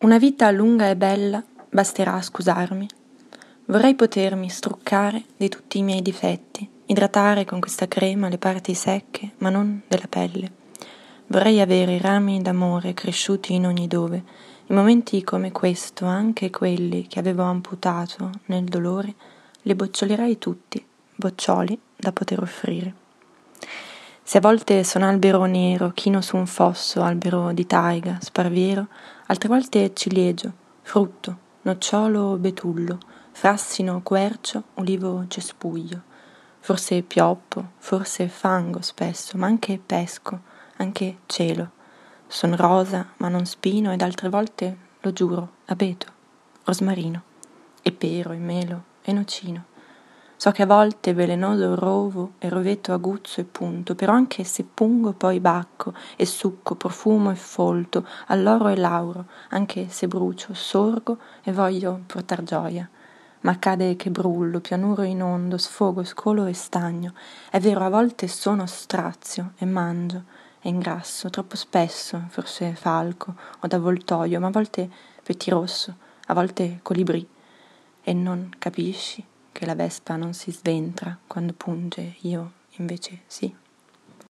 Una vita lunga e bella basterà a scusarmi. Vorrei potermi struccare di tutti i miei difetti, idratare con questa crema le parti secche, ma non della pelle. Vorrei avere rami d'amore cresciuti in ogni dove. In momenti come questo, anche quelli che avevo amputato nel dolore, li bocciolerei tutti, boccioli da poter offrire. Se a volte sono albero nero, chino su un fosso, albero di taiga, sparviero, altre volte ciliegio, frutto, nocciolo o betullo, frassino, quercio, olivo cespuglio, forse pioppo, forse fango spesso, ma anche pesco, anche cielo. Son rosa, ma non spino, ed altre volte, lo giuro, abeto, rosmarino, e pero, e melo, e nocino. So che a volte velenoso rovo e rovetto aguzzo e punto, però anche se pungo poi bacco e succo, profumo e folto, all'oro e lauro, anche se brucio, sorgo e voglio portar gioia. Ma accade che brullo, pianuro in ondo, sfogo, scolo e stagno. È vero, a volte sono strazio e mangio e ingrasso, troppo spesso, forse falco o d'avvoltoio, ma a volte pettirosso, a volte colibrì. E non capisci? Che la vespa non si sventra quando punge, io invece sì.